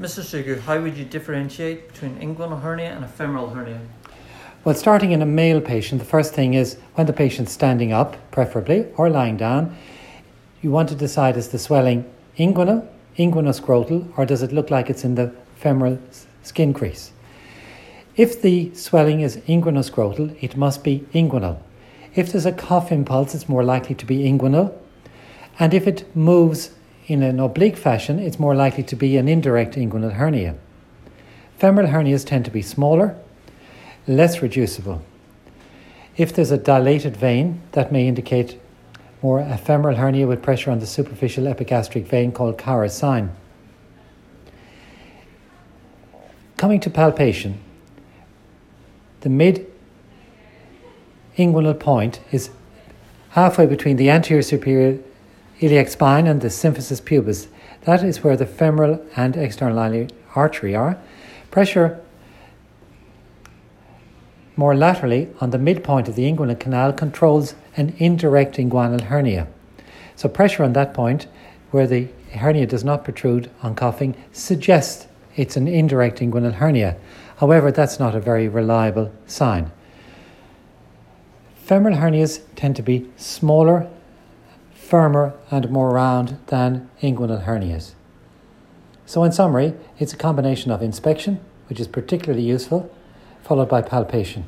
Mr. Sugar, how would you differentiate between inguinal hernia and a femoral hernia? Well, starting in a male patient, the first thing is when the patient's standing up, preferably, or lying down, you want to decide is the swelling inguinal, inguinoscrotal, or does it look like it's in the femoral skin crease? If the swelling is inguinoscrotal, it must be inguinal. If there's a cough impulse, it's more likely to be inguinal. And if it moves in an oblique fashion, it's more likely to be an indirect inguinal hernia. Femoral hernias tend to be smaller, less reducible. If there's a dilated vein, that may indicate more a femoral hernia with pressure on the superficial epigastric vein called Cowers' sign. Coming to palpation, the mid inguinal point is halfway between the anterior superior iliac spine and the symphysis pubis. That is where the femoral and external artery are. Pressure more laterally on the midpoint of the inguinal canal controls an indirect inguinal hernia. So, pressure on that point, where the hernia does not protrude on coughing, suggests it's an indirect inguinal hernia. However, that's not a very reliable sign. Femoral hernias tend to be smaller, firmer, and more round than inguinal hernias. So, in summary, it's a combination of inspection, which is particularly useful, followed by palpation.